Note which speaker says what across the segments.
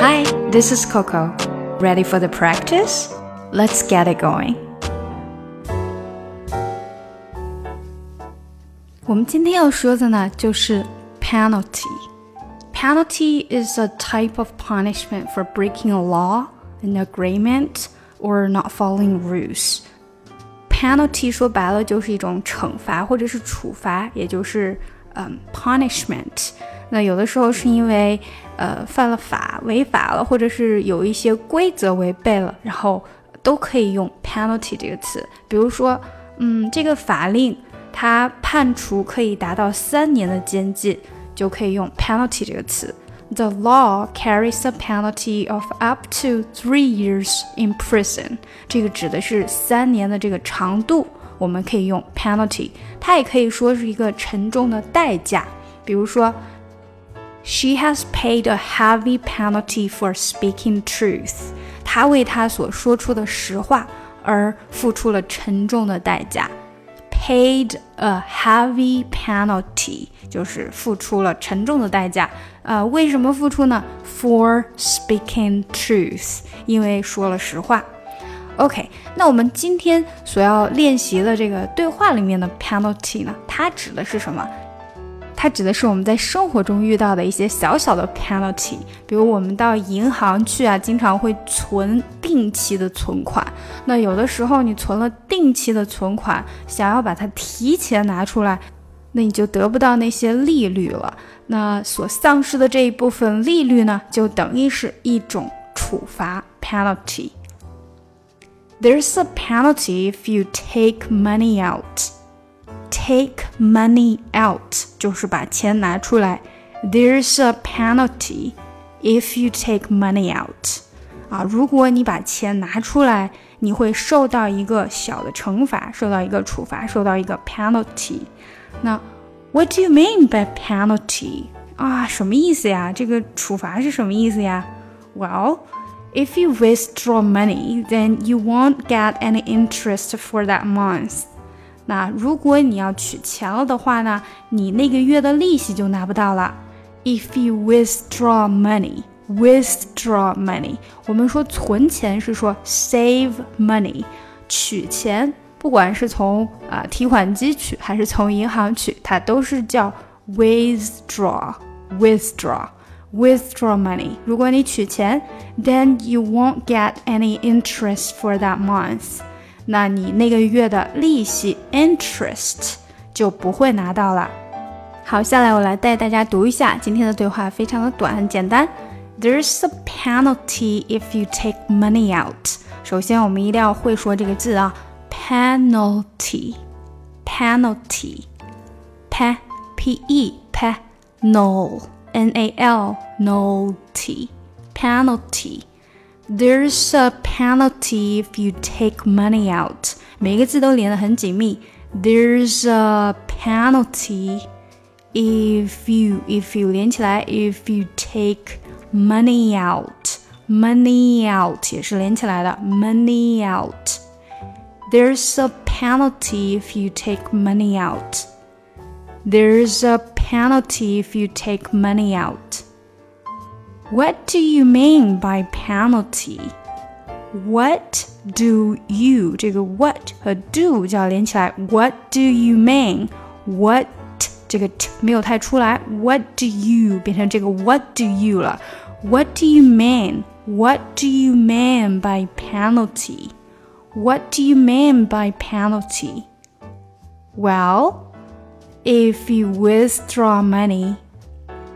Speaker 1: Hi, this is Coco. Ready for the practice? Let's get it going. 我们今天要说的呢，就是 penalty。Penalty is a type of punishment for breaking a law, an agreement, or not following rules. Penalty 说白了就是一种惩罚或者是处罚，也就是嗯 punishment。 那有的时候是因为呃犯了法、违法了，或者是有一些规则违背了，然后都可以用 penalty 这个词。比如说，嗯，这个法令它判处可以达到三年的监禁，就可以用 penalty 这个词。The law carries a penalty of up to three years in prison。这个指的是三年的这个长度，我们可以用 penalty。它也可以说是一个沉重的代价，比如说。She has paid a heavy penalty for speaking truth. 她为她所说出的实话而付出了沉重的代价。Paid a heavy penalty 就是付出了沉重的代价。呃，为什么付出呢？For speaking truth，因为说了实话。OK，那我们今天所要练习的这个对话里面的 penalty 呢，它指的是什么？它指的是我们在生活中遇到的一些小小的 penalty，比如我们到银行去啊，经常会存定期的存款。那有的时候你存了定期的存款，想要把它提前拿出来，那你就得不到那些利率了。那所丧失的这一部分利率呢，就等于是一种处罚 penalty。There's a penalty if you take money out. take money out 就是把钱拿出来。There's a penalty if you take money out 啊，如果你把钱拿出来，你会受到一个小的惩罚，受到一个处罚，受到一个 penalty。那 What do you mean by penalty 啊？什么意思呀？这个处罚是什么意思呀？Well, if you withdraw money, then you won't get any interest for that month. 那如果你要取钱了的话呢，你那个月的利息就拿不到了。If you withdraw money, withdraw money，我们说存钱是说 save money，取钱不管是从啊提款机取还是从银行取，它都是叫 withdraw, withdraw, withdraw money。如果你取钱，then you won't get any interest for that month。那你那个月的利息 interest 就不会拿到了。好，下来我来带大家读一下今天的对话，非常的短，很简单。There's a penalty if you take money out。首先，我们一定要会说这个字啊，penalty，penalty，p p e p n o n a l n o t penalty。 There's a penalty if you take money out。每个字都连得很紧密。There's a penalty if you if you 连起来，if you take money out。money out 也是连起来的，money out。There's a penalty if you take money out. There's a penalty if you take money out. What do you mean by penalty? What do you 这个 what 和 do 就要连起来。What do you mean? What 这个 t 没有太出来。What do you 变成这个 What do you 了？What do you mean? What do you mean by penalty? What do you mean by penalty? Well, if you withdraw money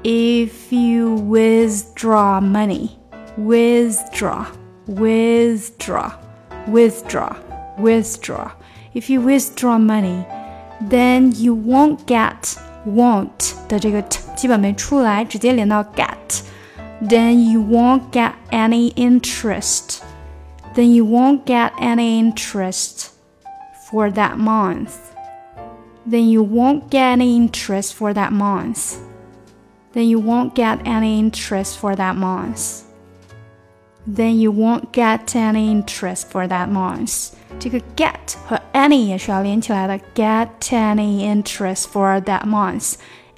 Speaker 1: if you withdraw money, withdraw, withdraw, withdraw, withdraw. If you withdraw money, then you won't get won't 的这个 t 基本没出来，直接连到 get。Then you won't get any interest. Then you won't get any interest for that month. Then you won't get any interest for that month then you won't get any interest for that month. Then you won't get any interest for that month. 这个 get 和 any 也是要连起来的。Get any interest for that month.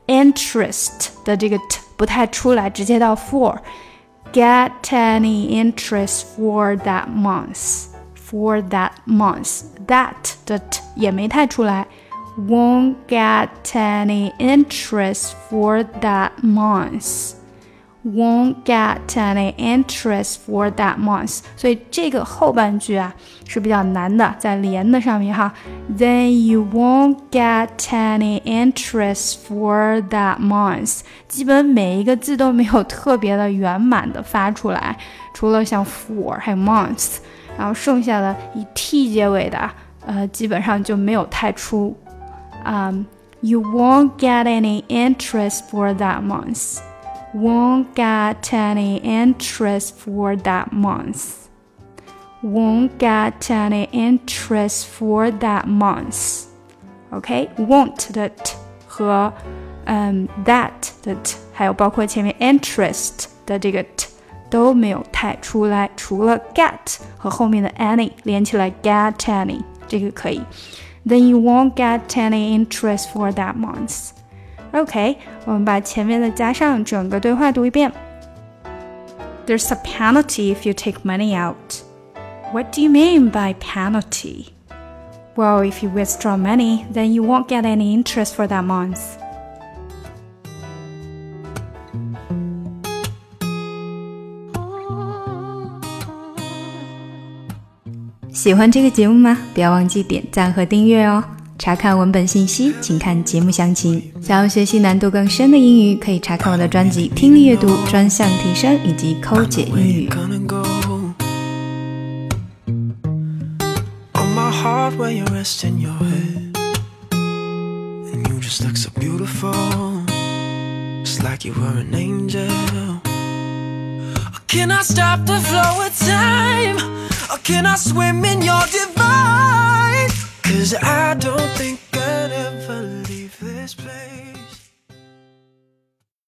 Speaker 1: Interest 的这个 t 不太出来，直接到 for。 get any interest for that month. For that month, that 的 t 也没太出来。 Won't get any interest for that month won't get any interest for that month。所以这个后半句啊是比较难的，在连的上面哈。Then you won't get any interest for that month。基本每一个字都没有特别的圆满的发出来，除了像 for 还有 month，然后剩下的以 t 结尾的，呃，基本上就没有太出。 Um, you won't get any interest for that month won't get any interest for that month. Won't get any interest for that month. OK, won't 的 t 和嗯 that 的 t，还有包括前面 interest 的这个 t 都没有太出来，除了 get 和后面的 any 连起来 get any 这个可以。 Then you won't get any interest for that month. OK，我们把前面的加上整个对话读一遍。There's a penalty if you take money out. What do you mean by penalty? Well, if you withdraw money, then you won't get any interest for that month. 喜欢这个节目吗？不要忘记点赞和订阅哦。查看文本信息，请看节目详情。想要学习难度更深的英语，可以查看我的专辑《听力阅读专项提升》以及《抠解英语》。Cause I don't think I'd ever leave this place